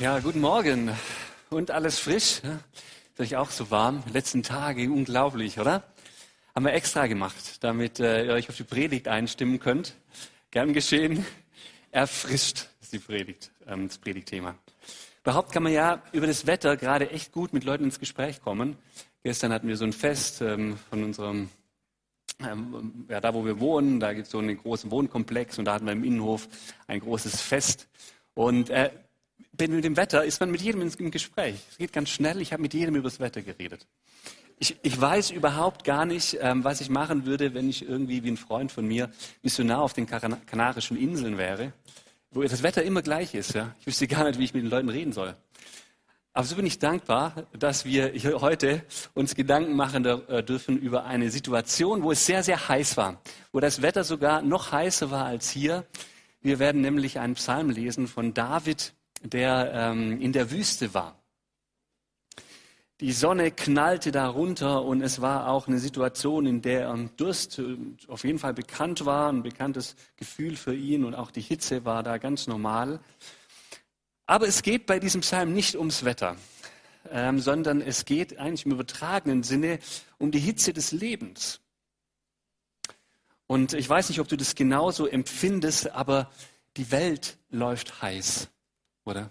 Ja, guten Morgen. Und alles frisch? Ist euch auch so warm? Letzten Tage, unglaublich, oder? Haben wir extra gemacht, damit äh, ihr euch auf die Predigt einstimmen könnt. Gern geschehen. Erfrischt ist die Predigt, ähm, das Predigtthema. Überhaupt kann man ja über das Wetter gerade echt gut mit Leuten ins Gespräch kommen. Gestern hatten wir so ein Fest ähm, von unserem, ähm, ja, da wo wir wohnen, da gibt es so einen großen Wohnkomplex und da hatten wir im Innenhof ein großes Fest. Und äh, mit dem Wetter ist man mit jedem im Gespräch. Es geht ganz schnell. Ich habe mit jedem über das Wetter geredet. Ich, ich weiß überhaupt gar nicht, ähm, was ich machen würde, wenn ich irgendwie wie ein Freund von mir Missionar auf den Kanarischen Inseln wäre, wo das Wetter immer gleich ist. Ja? Ich wüsste gar nicht, wie ich mit den Leuten reden soll. Aber so bin ich dankbar, dass wir hier heute uns Gedanken machen äh, dürfen über eine Situation, wo es sehr, sehr heiß war, wo das Wetter sogar noch heißer war als hier. Wir werden nämlich einen Psalm lesen von David, der ähm, in der Wüste war. Die Sonne knallte da runter und es war auch eine Situation, in der ähm, Durst äh, auf jeden Fall bekannt war, ein bekanntes Gefühl für ihn und auch die Hitze war da ganz normal. Aber es geht bei diesem Psalm nicht ums Wetter, ähm, sondern es geht eigentlich im übertragenen Sinne um die Hitze des Lebens. Und ich weiß nicht, ob du das genauso empfindest, aber die Welt läuft heiß oder?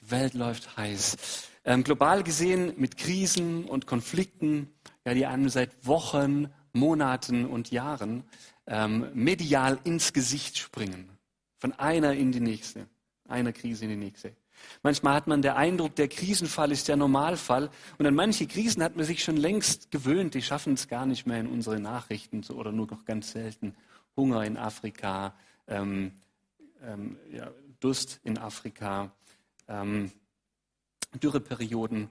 Die Welt läuft heiß. Ähm, global gesehen mit Krisen und Konflikten, ja, die einem seit Wochen, Monaten und Jahren ähm, medial ins Gesicht springen. Von einer in die nächste, einer Krise in die nächste. Manchmal hat man den Eindruck, der Krisenfall ist der Normalfall. Und an manche Krisen hat man sich schon längst gewöhnt. Die schaffen es gar nicht mehr in unsere Nachrichten oder nur noch ganz selten. Hunger in Afrika, ähm, ähm, ja, Durst in Afrika, ähm, Dürreperioden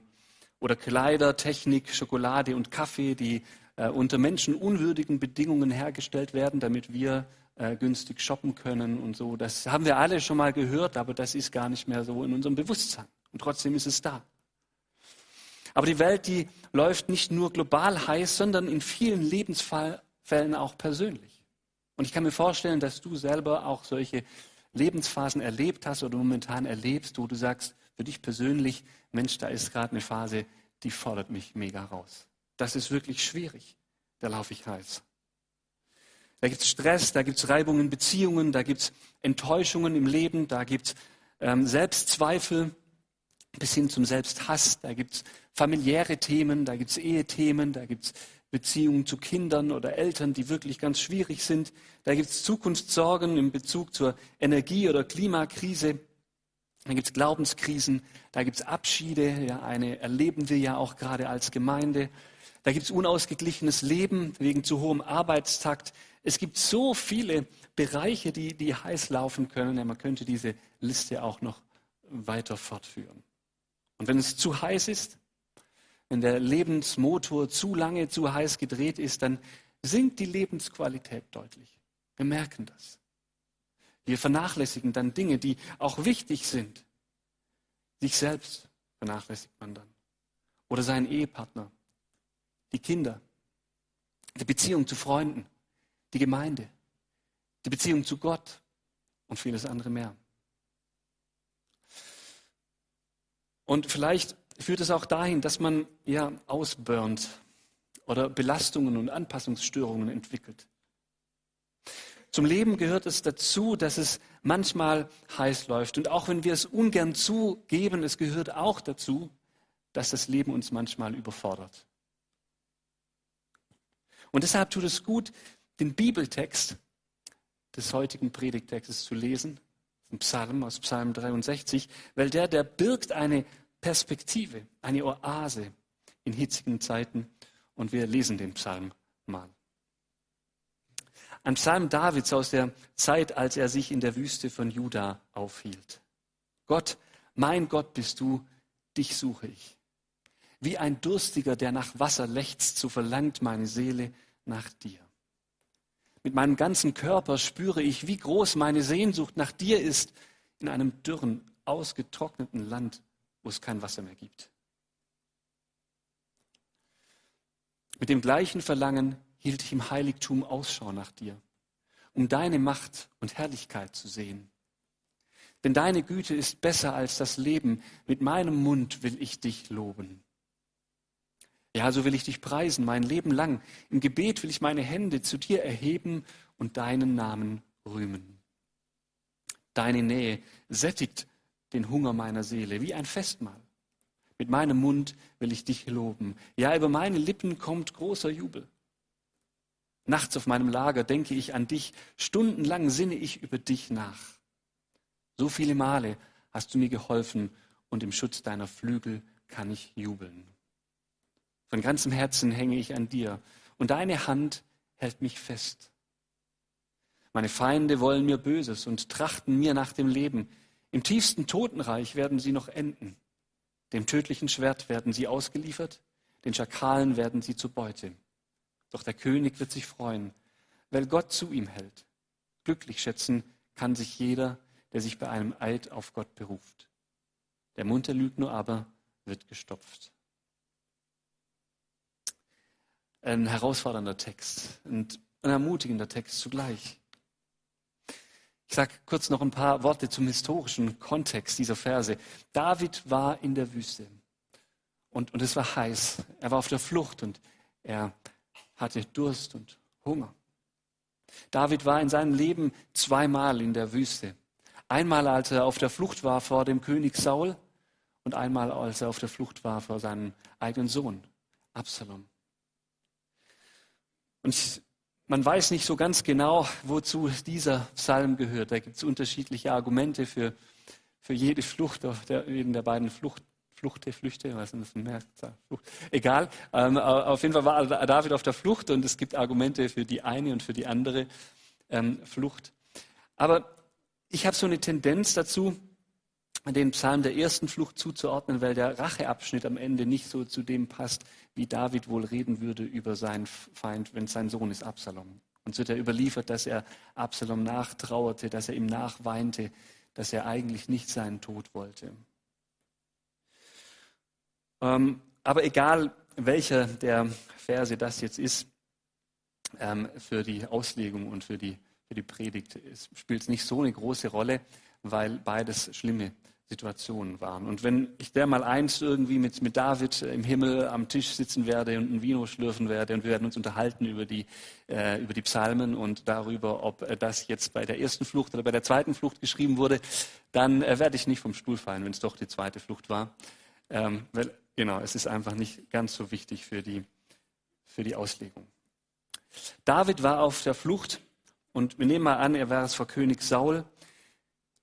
oder Kleider, Technik, Schokolade und Kaffee, die äh, unter menschenunwürdigen Bedingungen hergestellt werden, damit wir äh, günstig shoppen können und so. Das haben wir alle schon mal gehört, aber das ist gar nicht mehr so in unserem Bewusstsein. Und trotzdem ist es da. Aber die Welt, die läuft nicht nur global heiß, sondern in vielen Lebensfällen auch persönlich. Und ich kann mir vorstellen, dass du selber auch solche Lebensphasen erlebt hast oder momentan erlebst, wo du sagst, für dich persönlich, Mensch, da ist gerade eine Phase, die fordert mich mega raus. Das ist wirklich schwierig. Da laufe ich heiß. Da gibt es Stress, da gibt es Reibungen in Beziehungen, da gibt es Enttäuschungen im Leben, da gibt es ähm, Selbstzweifel bis hin zum Selbsthass, da gibt es familiäre Themen, da gibt es Ehethemen, da gibt es Beziehungen zu Kindern oder Eltern, die wirklich ganz schwierig sind. Da gibt es Zukunftssorgen in Bezug zur Energie- oder Klimakrise. Da gibt es Glaubenskrisen, da gibt es Abschiede, ja, eine erleben wir ja auch gerade als Gemeinde. Da gibt es unausgeglichenes Leben wegen zu hohem Arbeitstakt. Es gibt so viele Bereiche, die, die heiß laufen können. Ja, man könnte diese Liste auch noch weiter fortführen. Und wenn es zu heiß ist, wenn der Lebensmotor zu lange, zu heiß gedreht ist, dann sinkt die Lebensqualität deutlich. Wir merken das. Wir vernachlässigen dann Dinge, die auch wichtig sind. Sich selbst vernachlässigt man dann. Oder seinen Ehepartner, die Kinder, die Beziehung zu Freunden, die Gemeinde, die Beziehung zu Gott und vieles andere mehr. Und vielleicht führt es auch dahin, dass man ja ausburnt oder Belastungen und Anpassungsstörungen entwickelt. Zum Leben gehört es dazu, dass es manchmal heiß läuft. Und auch wenn wir es ungern zugeben, es gehört auch dazu, dass das Leben uns manchmal überfordert. Und deshalb tut es gut, den Bibeltext des heutigen Predigtextes zu lesen, ein Psalm aus Psalm 63, weil der, der birgt eine Perspektive, eine Oase in hitzigen Zeiten. Und wir lesen den Psalm mal. Ein Psalm Davids aus der Zeit, als er sich in der Wüste von Juda aufhielt. Gott, mein Gott bist du, dich suche ich. Wie ein Durstiger, der nach Wasser lechzt, so verlangt meine Seele nach dir. Mit meinem ganzen Körper spüre ich, wie groß meine Sehnsucht nach dir ist in einem dürren, ausgetrockneten Land, wo es kein Wasser mehr gibt. Mit dem gleichen Verlangen hielt ich im Heiligtum Ausschau nach dir, um deine Macht und Herrlichkeit zu sehen. Denn deine Güte ist besser als das Leben. Mit meinem Mund will ich dich loben. Ja, so will ich dich preisen, mein Leben lang. Im Gebet will ich meine Hände zu dir erheben und deinen Namen rühmen. Deine Nähe sättigt den Hunger meiner Seele wie ein Festmahl. Mit meinem Mund will ich dich loben. Ja, über meine Lippen kommt großer Jubel. Nachts auf meinem Lager denke ich an dich, stundenlang sinne ich über dich nach. So viele Male hast du mir geholfen und im Schutz deiner Flügel kann ich jubeln. Von ganzem Herzen hänge ich an dir und deine Hand hält mich fest. Meine Feinde wollen mir Böses und trachten mir nach dem Leben. Im tiefsten Totenreich werden sie noch enden. Dem tödlichen Schwert werden sie ausgeliefert, den Schakalen werden sie zu Beute. Doch der König wird sich freuen, weil Gott zu ihm hält. Glücklich schätzen kann sich jeder, der sich bei einem Eid auf Gott beruft. Der Mund der Lügner aber wird gestopft. Ein herausfordernder Text und ein ermutigender Text zugleich. Ich sage kurz noch ein paar Worte zum historischen Kontext dieser Verse. David war in der Wüste und, und es war heiß. Er war auf der Flucht und er hatte Durst und Hunger. David war in seinem Leben zweimal in der Wüste. Einmal, als er auf der Flucht war vor dem König Saul und einmal, als er auf der Flucht war vor seinem eigenen Sohn, Absalom. Und man weiß nicht so ganz genau, wozu dieser Psalm gehört. Da gibt es unterschiedliche Argumente für, für jede Flucht, der, jeden der beiden Flucht, Fluchte, Flüchte, was ist das mehr? Flucht. Egal. Ähm, auf jeden Fall war David auf der Flucht und es gibt Argumente für die eine und für die andere ähm, Flucht. Aber ich habe so eine Tendenz dazu, den Psalm der ersten Flucht zuzuordnen, weil der Racheabschnitt am Ende nicht so zu dem passt, wie David wohl reden würde über seinen Feind, wenn sein Sohn ist Absalom. Und so wird er überliefert, dass er Absalom nachtrauerte, dass er ihm nachweinte, dass er eigentlich nicht seinen Tod wollte. Ähm, aber egal, welcher der Verse das jetzt ist, ähm, für die Auslegung und für die, für die Predigt spielt es nicht so eine große Rolle, weil beides schlimme Situationen waren. Und wenn ich der mal eins irgendwie mit, mit David im Himmel am Tisch sitzen werde und ein Vino schlürfen werde und wir werden uns unterhalten über die, äh, über die Psalmen und darüber, ob äh, das jetzt bei der ersten Flucht oder bei der zweiten Flucht geschrieben wurde, dann äh, werde ich nicht vom Stuhl fallen, wenn es doch die zweite Flucht war. Ähm, weil, genau, es ist einfach nicht ganz so wichtig für die, für die Auslegung. David war auf der Flucht und wir nehmen mal an, er war es vor König Saul.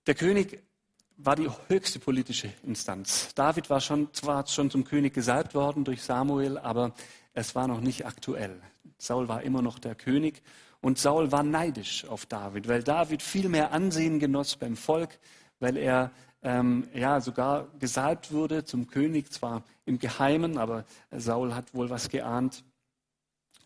Der König war die höchste politische Instanz. David war schon, zwar schon zum König gesalbt worden durch Samuel, aber es war noch nicht aktuell. Saul war immer noch der König und Saul war neidisch auf David, weil David viel mehr Ansehen genoss beim Volk, weil er ähm, ja sogar gesalbt wurde zum König, zwar im Geheimen, aber Saul hat wohl was geahnt.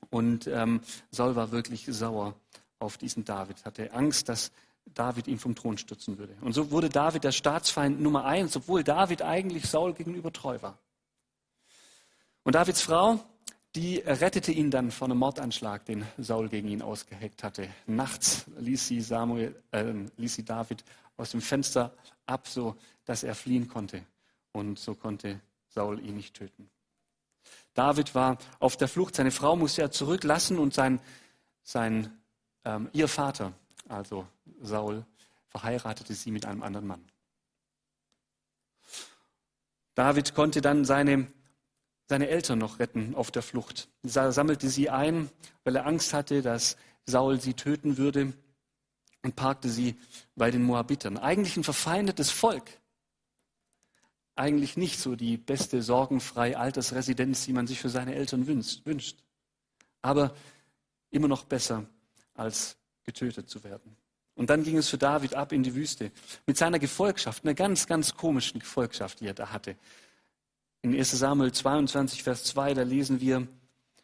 Und ähm, Saul war wirklich sauer auf diesen David, hatte Angst, dass David ihn vom Thron stürzen würde. Und so wurde David der Staatsfeind Nummer eins, obwohl David eigentlich Saul gegenüber treu war. Und Davids Frau, die rettete ihn dann vor einem Mordanschlag, den Saul gegen ihn ausgeheckt hatte. Nachts ließ sie, Samuel, äh, ließ sie David aus dem Fenster ab, so dass er fliehen konnte. Und so konnte Saul ihn nicht töten. David war auf der Flucht. Seine Frau musste er zurücklassen und sein, sein ähm, ihr Vater, also Saul, verheiratete sie mit einem anderen Mann. David konnte dann seine, seine Eltern noch retten auf der Flucht. Er sammelte sie ein, weil er Angst hatte, dass Saul sie töten würde und parkte sie bei den Moabitern. Eigentlich ein verfeindetes Volk. Eigentlich nicht so die beste sorgenfreie Altersresidenz, die man sich für seine Eltern wünscht. Aber immer noch besser als getötet zu werden. Und dann ging es für David ab in die Wüste mit seiner Gefolgschaft, einer ganz, ganz komischen Gefolgschaft, die er da hatte. In 1 Samuel 22, Vers 2, da lesen wir,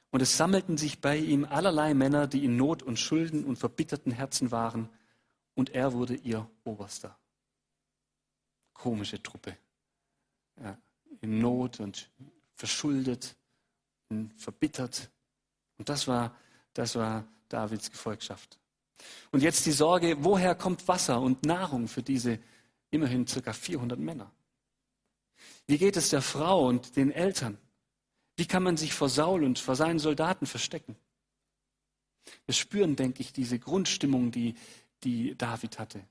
und es sammelten sich bei ihm allerlei Männer, die in Not und Schulden und verbitterten Herzen waren, und er wurde ihr Oberster. Komische Truppe. Ja, in Not und verschuldet und verbittert. Und das war, das war Davids Gefolgschaft. Und jetzt die Sorge, woher kommt Wasser und Nahrung für diese immerhin circa 400 Männer. Wie geht es der Frau und den Eltern? Wie kann man sich vor Saul und vor seinen Soldaten verstecken? Wir spüren, denke ich, diese Grundstimmung, die, die David hatte.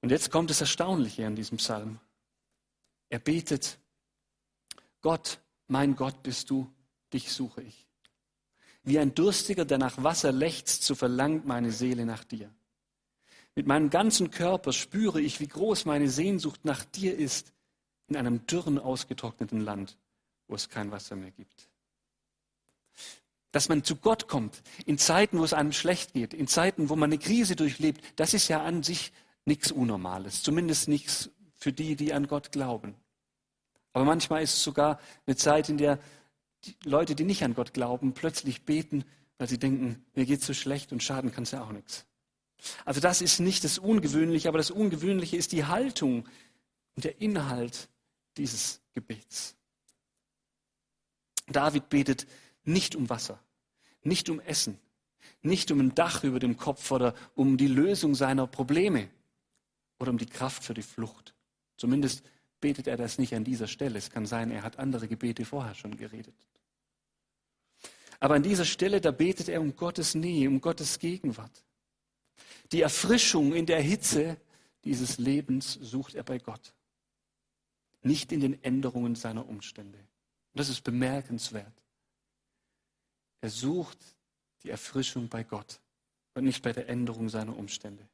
Und jetzt kommt das Erstaunliche an diesem Psalm. Er betet, Gott, mein Gott bist du, dich suche ich. Wie ein Durstiger, der nach Wasser lechzt, so verlangt meine Seele nach dir. Mit meinem ganzen Körper spüre ich, wie groß meine Sehnsucht nach dir ist in einem dürren, ausgetrockneten Land, wo es kein Wasser mehr gibt. Dass man zu Gott kommt, in Zeiten, wo es einem schlecht geht, in Zeiten, wo man eine Krise durchlebt, das ist ja an sich nichts Unnormales, zumindest nichts für die, die an Gott glauben. Aber manchmal ist es sogar eine Zeit, in der die Leute, die nicht an Gott glauben, plötzlich beten, weil sie denken, mir geht es so schlecht und schaden kann es ja auch nichts. Also das ist nicht das Ungewöhnliche, aber das Ungewöhnliche ist die Haltung und der Inhalt dieses Gebets. David betet nicht um Wasser, nicht um Essen, nicht um ein Dach über dem Kopf oder um die Lösung seiner Probleme oder um die Kraft für die Flucht. Zumindest betet er das nicht an dieser Stelle. Es kann sein, er hat andere Gebete vorher schon geredet. Aber an dieser Stelle, da betet er um Gottes Nähe, um Gottes Gegenwart. Die Erfrischung in der Hitze dieses Lebens sucht er bei Gott, nicht in den Änderungen seiner Umstände. Und das ist bemerkenswert. Er sucht die Erfrischung bei Gott und nicht bei der Änderung seiner Umstände.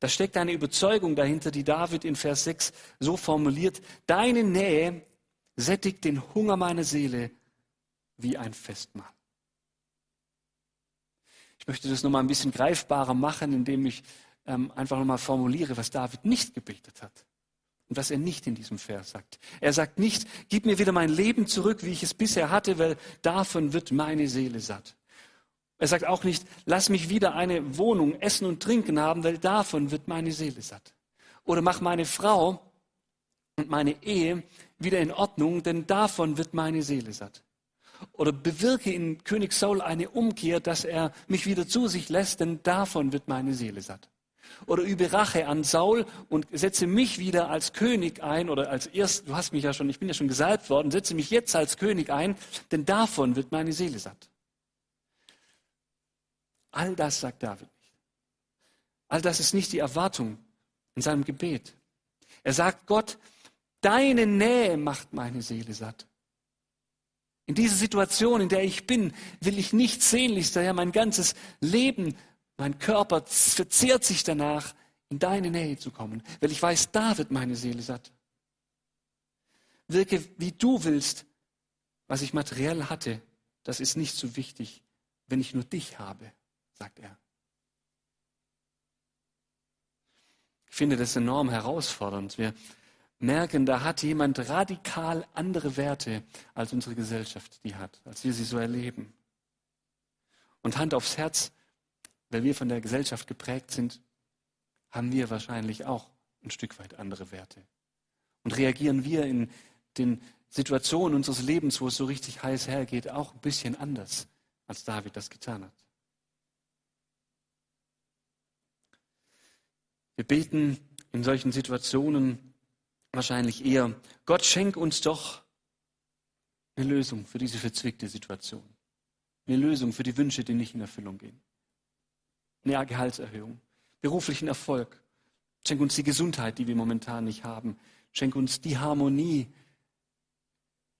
Da steckt eine Überzeugung dahinter, die David in Vers 6 so formuliert, deine Nähe sättigt den Hunger meiner Seele wie ein Festmahl. Ich möchte das nochmal ein bisschen greifbarer machen, indem ich ähm, einfach nochmal formuliere, was David nicht gebetet hat und was er nicht in diesem Vers sagt. Er sagt nicht, gib mir wieder mein Leben zurück, wie ich es bisher hatte, weil davon wird meine Seele satt. Er sagt auch nicht, lass mich wieder eine Wohnung, Essen und Trinken haben, weil davon wird meine Seele satt. Oder mach meine Frau und meine Ehe wieder in Ordnung, denn davon wird meine Seele satt oder bewirke in König Saul eine Umkehr, dass er mich wieder zu sich lässt, denn davon wird meine Seele satt. Oder übe Rache an Saul und setze mich wieder als König ein oder als erst, du hast mich ja schon, ich bin ja schon gesalbt worden, setze mich jetzt als König ein, denn davon wird meine Seele satt. All das sagt David nicht. All das ist nicht die Erwartung in seinem Gebet. Er sagt Gott, deine Nähe macht meine Seele satt. In dieser Situation, in der ich bin, will ich nicht sehnlichster, ja, mein ganzes Leben, mein Körper verzehrt sich danach, in deine Nähe zu kommen, weil ich weiß, da wird meine Seele satt. Wirke, wie du willst, was ich materiell hatte, das ist nicht so wichtig, wenn ich nur dich habe, sagt er. Ich finde das enorm herausfordernd. Wir merken, da hat jemand radikal andere Werte, als unsere Gesellschaft die hat, als wir sie so erleben. Und Hand aufs Herz, weil wir von der Gesellschaft geprägt sind, haben wir wahrscheinlich auch ein Stück weit andere Werte. Und reagieren wir in den Situationen unseres Lebens, wo es so richtig heiß hergeht, auch ein bisschen anders, als David das getan hat. Wir beten in solchen Situationen wahrscheinlich eher, Gott schenk uns doch eine Lösung für diese verzwickte Situation. Eine Lösung für die Wünsche, die nicht in Erfüllung gehen. Eine Gehaltserhöhung, beruflichen Erfolg. Schenk uns die Gesundheit, die wir momentan nicht haben. Schenk uns die Harmonie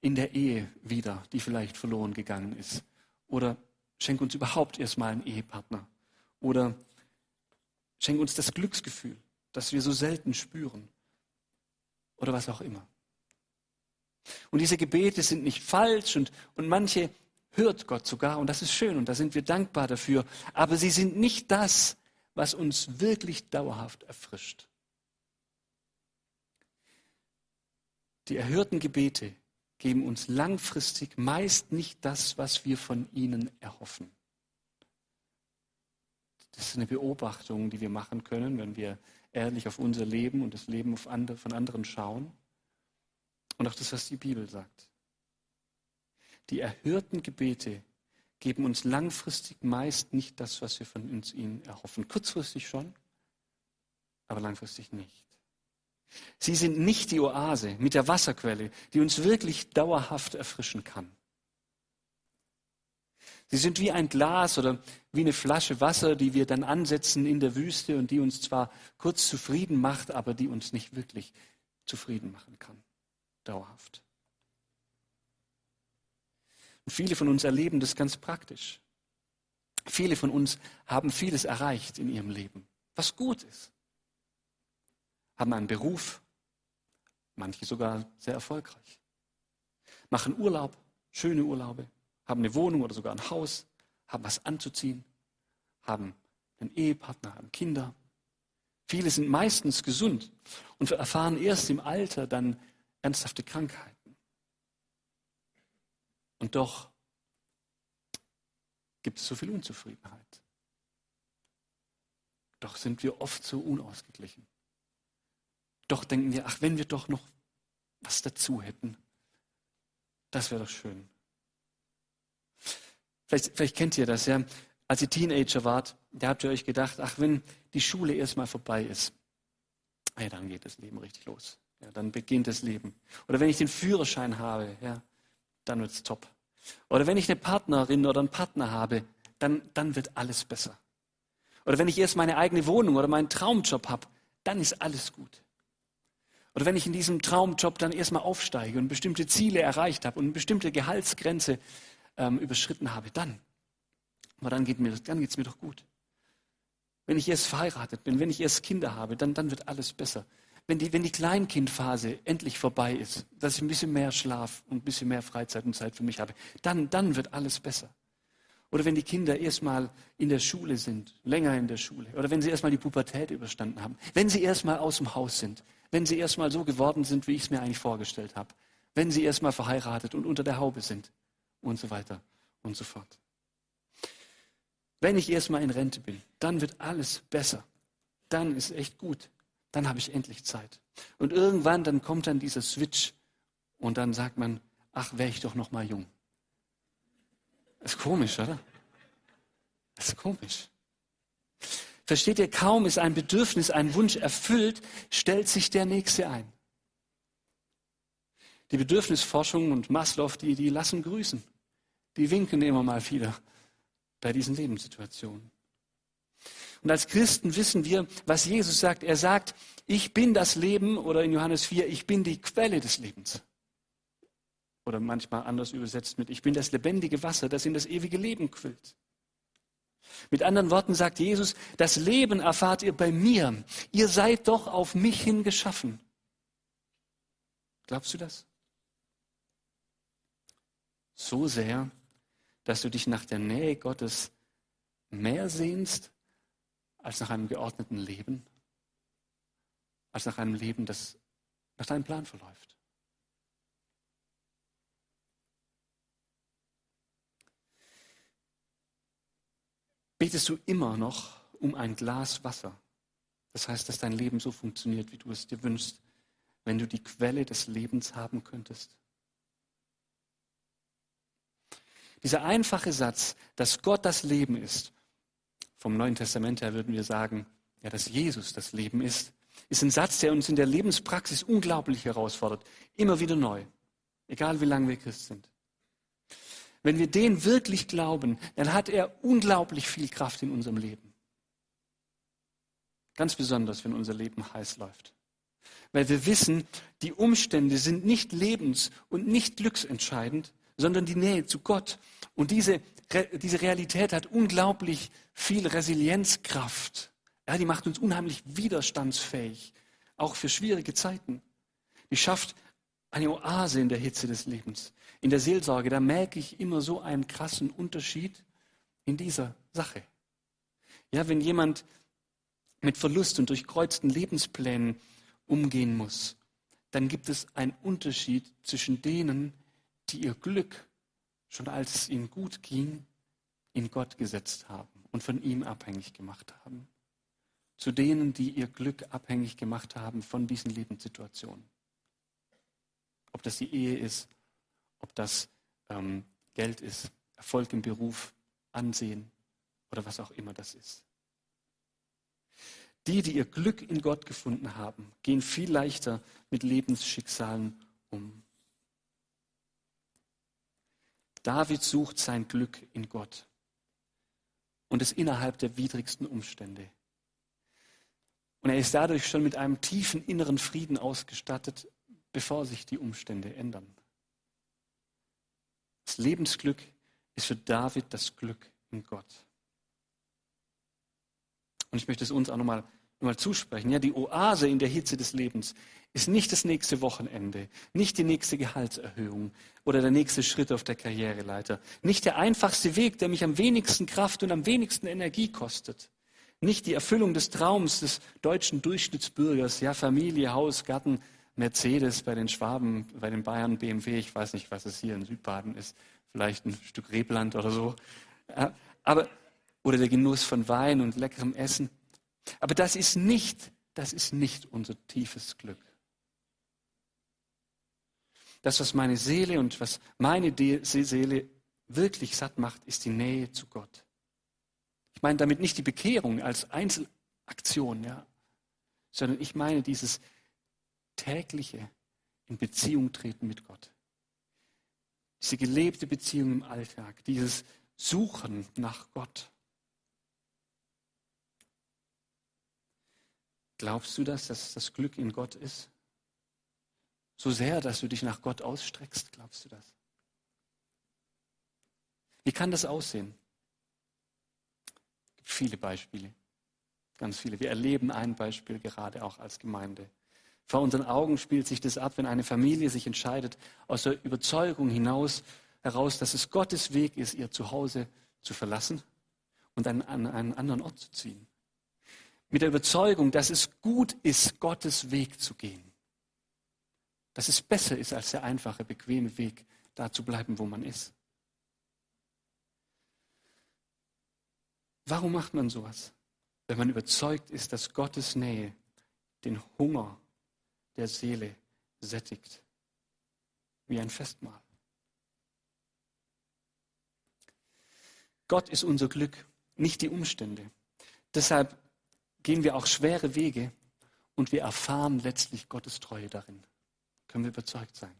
in der Ehe wieder, die vielleicht verloren gegangen ist. Oder schenk uns überhaupt erstmal einen Ehepartner. Oder schenk uns das Glücksgefühl, das wir so selten spüren oder was auch immer. Und diese Gebete sind nicht falsch und, und manche hört Gott sogar und das ist schön und da sind wir dankbar dafür, aber sie sind nicht das, was uns wirklich dauerhaft erfrischt. Die erhörten Gebete geben uns langfristig meist nicht das, was wir von ihnen erhoffen. Ist eine Beobachtung, die wir machen können, wenn wir ehrlich auf unser Leben und das Leben andere, von anderen schauen. Und auch das, was die Bibel sagt. Die erhörten Gebete geben uns langfristig meist nicht das, was wir von uns ihnen erhoffen. Kurzfristig schon, aber langfristig nicht. Sie sind nicht die Oase mit der Wasserquelle, die uns wirklich dauerhaft erfrischen kann. Sie sind wie ein Glas oder wie eine Flasche Wasser, die wir dann ansetzen in der Wüste und die uns zwar kurz zufrieden macht, aber die uns nicht wirklich zufrieden machen kann, dauerhaft. Und viele von uns erleben das ganz praktisch. Viele von uns haben vieles erreicht in ihrem Leben, was gut ist. Haben einen Beruf, manche sogar sehr erfolgreich. Machen Urlaub, schöne Urlaube, haben eine Wohnung oder sogar ein Haus, haben was anzuziehen, haben einen Ehepartner, haben Kinder. Viele sind meistens gesund und erfahren erst im Alter dann ernsthafte Krankheiten. Und doch gibt es so viel Unzufriedenheit. Doch sind wir oft so unausgeglichen. Doch denken wir, ach, wenn wir doch noch was dazu hätten, das wäre doch schön. Vielleicht, vielleicht kennt ihr das, ja. Als ihr Teenager wart, da habt ihr euch gedacht, ach, wenn die Schule erstmal vorbei ist, ja, dann geht das Leben richtig los. Ja, dann beginnt das Leben. Oder wenn ich den Führerschein habe, ja, dann wird's top. Oder wenn ich eine Partnerin oder einen Partner habe, dann, dann wird alles besser. Oder wenn ich erst meine eigene Wohnung oder meinen Traumjob habe, dann ist alles gut. Oder wenn ich in diesem Traumjob dann erstmal aufsteige und bestimmte Ziele erreicht habe und eine bestimmte Gehaltsgrenze ähm, überschritten habe, dann. Aber dann geht geht's mir doch gut. Wenn ich erst verheiratet bin, wenn ich erst Kinder habe, dann, dann wird alles besser. Wenn die, wenn die Kleinkindphase endlich vorbei ist, dass ich ein bisschen mehr Schlaf und ein bisschen mehr Freizeit und Zeit für mich habe, dann, dann wird alles besser. Oder wenn die Kinder erstmal in der Schule sind, länger in der Schule. Oder wenn sie erstmal die Pubertät überstanden haben. Wenn sie erstmal aus dem Haus sind. Wenn sie erstmal so geworden sind, wie ich es mir eigentlich vorgestellt habe. Wenn sie erstmal verheiratet und unter der Haube sind und so weiter und so fort. Wenn ich erstmal in Rente bin, dann wird alles besser. Dann ist echt gut. Dann habe ich endlich Zeit. Und irgendwann dann kommt dann dieser Switch und dann sagt man, ach, wäre ich doch noch mal jung. Ist komisch, oder? Ist komisch. Versteht ihr, kaum ist ein Bedürfnis, ein Wunsch erfüllt, stellt sich der nächste ein. Die Bedürfnisforschung und Maslow, die, die lassen grüßen die winken immer mal wieder bei diesen Lebenssituationen. Und als Christen wissen wir, was Jesus sagt. Er sagt, ich bin das Leben oder in Johannes 4, ich bin die Quelle des Lebens. Oder manchmal anders übersetzt mit, ich bin das lebendige Wasser, das in das ewige Leben quillt. Mit anderen Worten sagt Jesus, das Leben erfahrt ihr bei mir. Ihr seid doch auf mich hin geschaffen. Glaubst du das? So sehr, dass du dich nach der Nähe Gottes mehr sehnst als nach einem geordneten Leben, als nach einem Leben, das nach deinem Plan verläuft. Betest du immer noch um ein Glas Wasser? Das heißt, dass dein Leben so funktioniert, wie du es dir wünschst, wenn du die Quelle des Lebens haben könntest? Dieser einfache Satz, dass Gott das Leben ist, vom Neuen Testament her würden wir sagen, ja, dass Jesus das Leben ist, ist ein Satz, der uns in der Lebenspraxis unglaublich herausfordert. Immer wieder neu. Egal wie lange wir Christ sind. Wenn wir den wirklich glauben, dann hat er unglaublich viel Kraft in unserem Leben. Ganz besonders, wenn unser Leben heiß läuft. Weil wir wissen, die Umstände sind nicht lebens- und nicht glücksentscheidend, sondern die Nähe zu Gott. Und diese, diese Realität hat unglaublich viel Resilienzkraft. Ja, die macht uns unheimlich widerstandsfähig, auch für schwierige Zeiten. Die schafft eine Oase in der Hitze des Lebens. In der Seelsorge, da merke ich immer so einen krassen Unterschied in dieser Sache. Ja, wenn jemand mit Verlust und durchkreuzten Lebensplänen umgehen muss, dann gibt es einen Unterschied zwischen denen, die ihr Glück, schon als es ihnen gut ging, in Gott gesetzt haben und von ihm abhängig gemacht haben. Zu denen, die ihr Glück abhängig gemacht haben von diesen Lebenssituationen. Ob das die Ehe ist, ob das ähm, Geld ist, Erfolg im Beruf, Ansehen oder was auch immer das ist. Die, die ihr Glück in Gott gefunden haben, gehen viel leichter mit Lebensschicksalen um. David sucht sein Glück in Gott und es innerhalb der widrigsten Umstände. Und er ist dadurch schon mit einem tiefen inneren Frieden ausgestattet, bevor sich die Umstände ändern. Das Lebensglück ist für David das Glück in Gott. Und ich möchte es uns auch nochmal noch mal zusprechen. Ja, die Oase in der Hitze des Lebens ist nicht das nächste Wochenende, nicht die nächste Gehaltserhöhung oder der nächste Schritt auf der Karriereleiter, nicht der einfachste Weg, der mich am wenigsten Kraft und am wenigsten Energie kostet, nicht die Erfüllung des Traums des deutschen Durchschnittsbürgers, ja, Familie, Haus, Garten, Mercedes, bei den Schwaben, bei den Bayern BMW, ich weiß nicht, was es hier in Südbaden ist, vielleicht ein Stück Rebland oder so. Aber oder der Genuss von Wein und leckerem Essen. Aber das ist nicht, das ist nicht unser tiefes Glück. Das, was meine Seele und was meine Seele wirklich satt macht, ist die Nähe zu Gott. Ich meine damit nicht die Bekehrung als Einzelaktion, ja, sondern ich meine dieses tägliche in Beziehung treten mit Gott. Diese gelebte Beziehung im Alltag, dieses Suchen nach Gott. Glaubst du das, dass das Glück in Gott ist? So sehr, dass du dich nach Gott ausstreckst, glaubst du das? Wie kann das aussehen? Es gibt viele Beispiele, ganz viele. Wir erleben ein Beispiel gerade auch als Gemeinde. Vor unseren Augen spielt sich das ab, wenn eine Familie sich entscheidet, aus der Überzeugung hinaus heraus, dass es Gottes Weg ist, ihr Zuhause zu verlassen und an, an einen anderen Ort zu ziehen mit der Überzeugung, dass es gut ist, Gottes Weg zu gehen. Dass es besser ist als der einfache, bequeme Weg, da zu bleiben, wo man ist. Warum macht man sowas? Wenn man überzeugt ist, dass Gottes Nähe den Hunger der Seele sättigt, wie ein Festmahl. Gott ist unser Glück, nicht die Umstände. Deshalb gehen wir auch schwere Wege und wir erfahren letztlich Gottes Treue darin. Können wir überzeugt sein.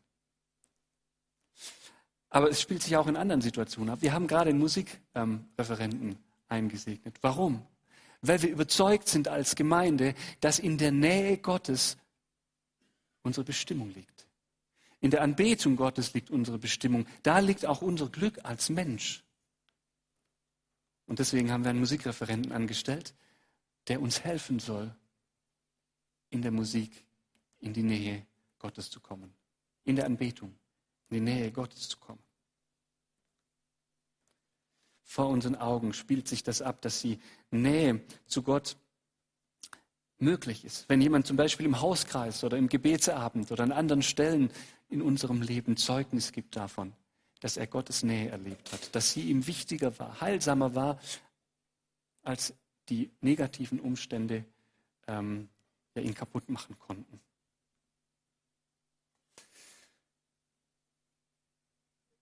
Aber es spielt sich auch in anderen Situationen ab. Wir haben gerade einen Musikreferenten ähm, eingesegnet. Warum? Weil wir überzeugt sind als Gemeinde, dass in der Nähe Gottes unsere Bestimmung liegt. In der Anbetung Gottes liegt unsere Bestimmung. Da liegt auch unser Glück als Mensch. Und deswegen haben wir einen Musikreferenten angestellt, der uns helfen soll, in der Musik in die Nähe Gottes zu kommen, in der Anbetung in die Nähe Gottes zu kommen. Vor unseren Augen spielt sich das ab, dass die Nähe zu Gott möglich ist. Wenn jemand zum Beispiel im Hauskreis oder im Gebetsabend oder an anderen Stellen in unserem Leben Zeugnis gibt davon, dass er Gottes Nähe erlebt hat, dass sie ihm wichtiger war, heilsamer war als die negativen Umstände ähm, ja, ihn kaputt machen konnten.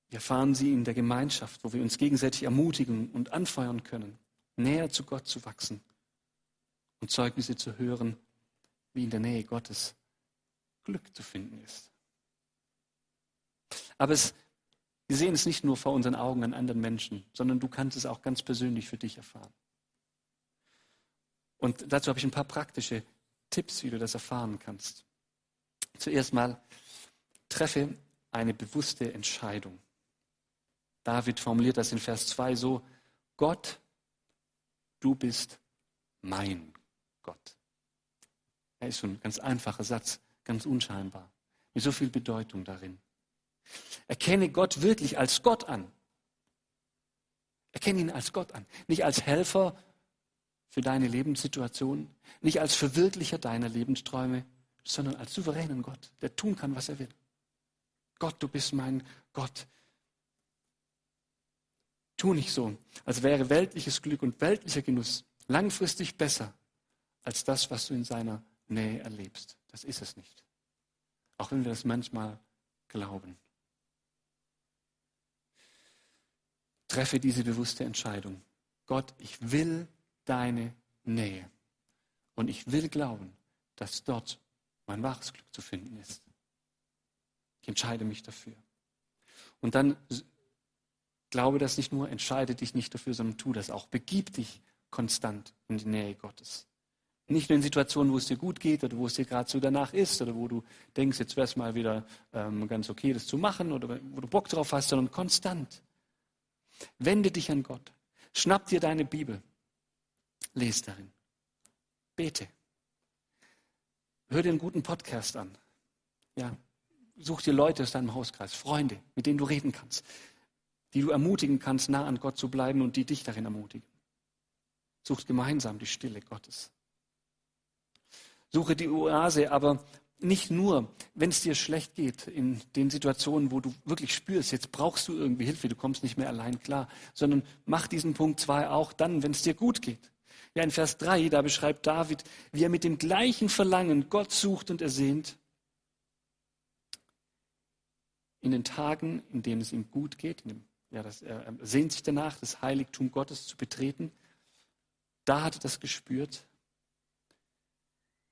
Wir erfahren sie in der Gemeinschaft, wo wir uns gegenseitig ermutigen und anfeuern können, näher zu Gott zu wachsen und Zeugnisse zu hören, wie in der Nähe Gottes Glück zu finden ist. Aber es, wir sehen es nicht nur vor unseren Augen an anderen Menschen, sondern du kannst es auch ganz persönlich für dich erfahren. Und dazu habe ich ein paar praktische Tipps, wie du das erfahren kannst. Zuerst mal, treffe eine bewusste Entscheidung. David formuliert das in Vers 2 so, Gott, du bist mein Gott. Er ist schon ein ganz einfacher Satz, ganz unscheinbar, mit so viel Bedeutung darin. Erkenne Gott wirklich als Gott an. Erkenne ihn als Gott an. Nicht als Helfer für deine Lebenssituation, nicht als Verwirklicher deiner Lebensträume, sondern als souveränen Gott, der tun kann, was er will. Gott, du bist mein Gott. Tu nicht so, als wäre weltliches Glück und weltlicher Genuss langfristig besser als das, was du in seiner Nähe erlebst. Das ist es nicht. Auch wenn wir das manchmal glauben. Treffe diese bewusste Entscheidung. Gott, ich will deine Nähe. Und ich will glauben, dass dort mein wahres Glück zu finden ist. Ich entscheide mich dafür. Und dann glaube das nicht nur, entscheide dich nicht dafür, sondern tu das auch. Begib dich konstant in die Nähe Gottes. Nicht nur in Situationen, wo es dir gut geht oder wo es dir gerade so danach ist oder wo du denkst, jetzt wäre es mal wieder ähm, ganz okay, das zu machen oder wo du Bock drauf hast, sondern konstant. Wende dich an Gott. Schnapp dir deine Bibel. Lies darin. Bete. Hör dir einen guten Podcast an. Ja, such dir Leute aus deinem Hauskreis, Freunde, mit denen du reden kannst, die du ermutigen kannst, nah an Gott zu bleiben und die dich darin ermutigen. Sucht gemeinsam die Stille Gottes. Suche die Oase, aber nicht nur, wenn es dir schlecht geht, in den Situationen, wo du wirklich spürst, jetzt brauchst du irgendwie Hilfe, du kommst nicht mehr allein klar, sondern mach diesen Punkt zwei auch dann, wenn es dir gut geht. Ja, in Vers 3, da beschreibt David, wie er mit dem gleichen Verlangen Gott sucht und ersehnt. In den Tagen, in denen es ihm gut geht, dem, ja, das, er sehnt sich danach, das Heiligtum Gottes zu betreten. Da hat er das gespürt.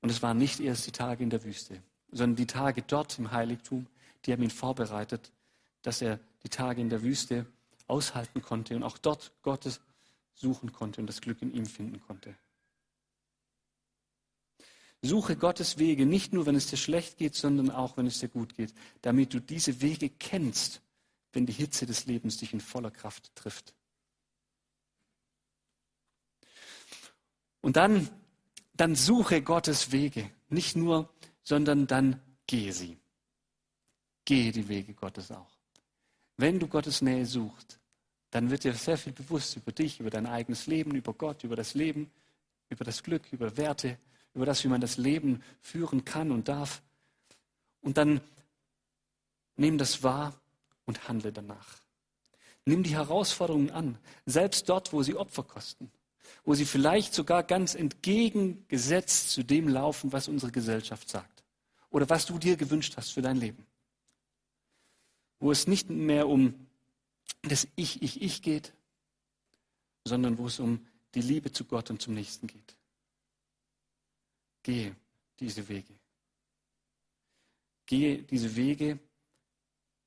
Und es waren nicht erst die Tage in der Wüste, sondern die Tage dort im Heiligtum, die haben ihn vorbereitet, dass er die Tage in der Wüste aushalten konnte und auch dort Gottes suchen konnte und das Glück in ihm finden konnte. Suche Gottes Wege nicht nur, wenn es dir schlecht geht, sondern auch, wenn es dir gut geht, damit du diese Wege kennst, wenn die Hitze des Lebens dich in voller Kraft trifft. Und dann, dann suche Gottes Wege, nicht nur, sondern dann gehe sie. Gehe die Wege Gottes auch. Wenn du Gottes Nähe suchst, dann wird dir sehr viel bewusst über dich, über dein eigenes Leben, über Gott, über das Leben, über das Glück, über Werte, über das, wie man das Leben führen kann und darf. Und dann nimm das wahr und handle danach. Nimm die Herausforderungen an, selbst dort, wo sie Opfer kosten, wo sie vielleicht sogar ganz entgegengesetzt zu dem laufen, was unsere Gesellschaft sagt oder was du dir gewünscht hast für dein Leben. Wo es nicht mehr um das Ich, Ich, Ich geht, sondern wo es um die Liebe zu Gott und zum Nächsten geht. Gehe diese Wege. Gehe diese Wege,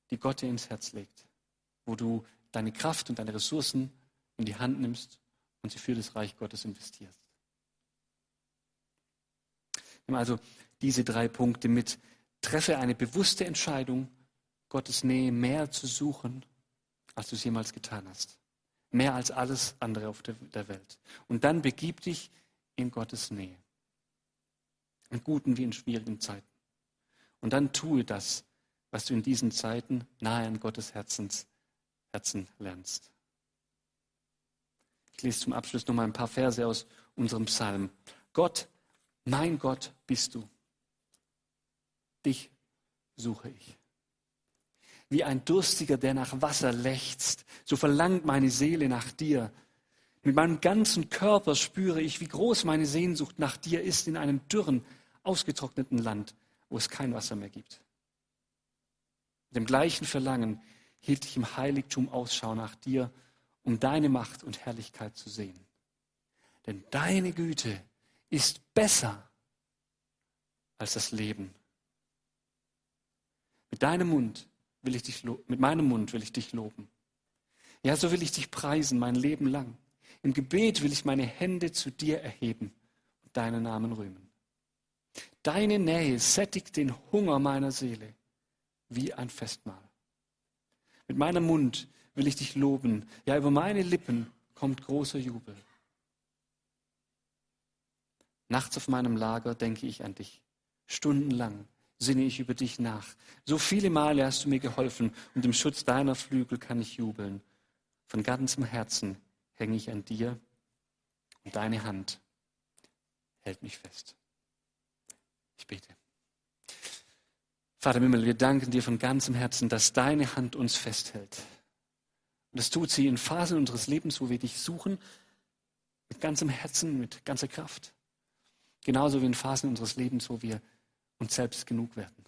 die Gott dir ins Herz legt, wo du deine Kraft und deine Ressourcen in die Hand nimmst und sie für das Reich Gottes investierst. Nimm also diese drei Punkte mit. Treffe eine bewusste Entscheidung, Gottes Nähe mehr zu suchen als du es jemals getan hast. Mehr als alles andere auf der Welt. Und dann begib dich in Gottes Nähe. In guten wie in schwierigen Zeiten. Und dann tue das, was du in diesen Zeiten nahe an Gottes Herzens, Herzen lernst. Ich lese zum Abschluss noch mal ein paar Verse aus unserem Psalm. Gott, mein Gott bist du. Dich suche ich wie ein Durstiger, der nach Wasser lechzt. So verlangt meine Seele nach dir. Mit meinem ganzen Körper spüre ich, wie groß meine Sehnsucht nach dir ist in einem dürren, ausgetrockneten Land, wo es kein Wasser mehr gibt. Mit dem gleichen Verlangen hielt ich im Heiligtum Ausschau nach dir, um deine Macht und Herrlichkeit zu sehen. Denn deine Güte ist besser als das Leben. Mit deinem Mund will ich dich mit meinem Mund will ich dich loben. Ja, so will ich dich preisen mein Leben lang. Im Gebet will ich meine Hände zu dir erheben und deinen Namen rühmen. Deine Nähe sättigt den Hunger meiner Seele wie ein Festmahl. Mit meinem Mund will ich dich loben. Ja, über meine Lippen kommt großer Jubel. Nachts auf meinem Lager denke ich an dich, stundenlang sinne ich über dich nach. So viele Male hast du mir geholfen und im Schutz deiner Flügel kann ich jubeln. Von ganzem Herzen hänge ich an dir und deine Hand hält mich fest. Ich bete. Vater Mimmel, wir danken dir von ganzem Herzen, dass deine Hand uns festhält. Und das tut sie in Phasen unseres Lebens, wo wir dich suchen, mit ganzem Herzen, mit ganzer Kraft. Genauso wie in Phasen unseres Lebens, wo wir uns selbst genug werden,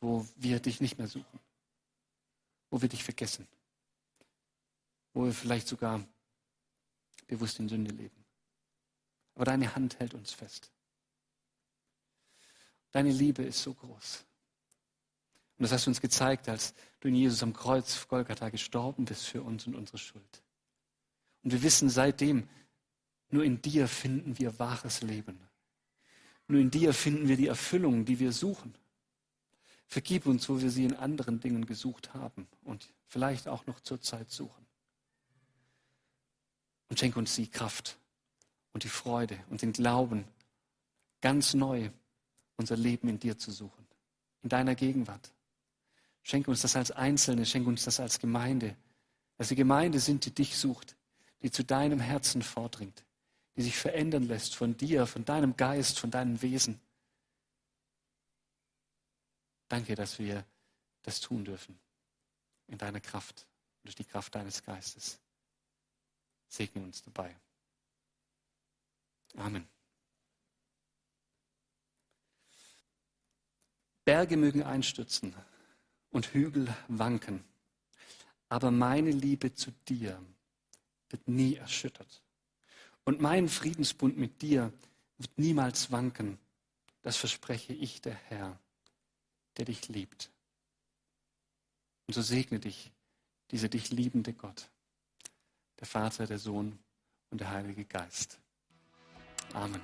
wo wir dich nicht mehr suchen, wo wir dich vergessen, wo wir vielleicht sogar bewusst in Sünde leben. Aber deine Hand hält uns fest. Deine Liebe ist so groß. Und das hast du uns gezeigt, als du in Jesus am Kreuz Golgatha gestorben bist für uns und unsere Schuld. Und wir wissen seitdem, nur in dir finden wir wahres Leben. Nur in dir finden wir die Erfüllung, die wir suchen. Vergib uns, wo wir sie in anderen Dingen gesucht haben und vielleicht auch noch zur Zeit suchen. Und schenke uns die Kraft und die Freude und den Glauben, ganz neu unser Leben in dir zu suchen, in deiner Gegenwart. Schenke uns das als Einzelne, schenke uns das als Gemeinde, dass wir Gemeinde sind, die dich sucht, die zu deinem Herzen vordringt, die sich verändern lässt von dir, von deinem Geist, von deinem Wesen. Danke, dass wir das tun dürfen in deiner Kraft, durch die Kraft deines Geistes. Segne uns dabei. Amen. Berge mögen einstürzen und Hügel wanken, aber meine Liebe zu dir wird nie erschüttert. Und mein Friedensbund mit dir wird niemals wanken. Das verspreche ich, der Herr, der dich liebt. Und so segne dich dieser dich liebende Gott, der Vater, der Sohn und der Heilige Geist. Amen.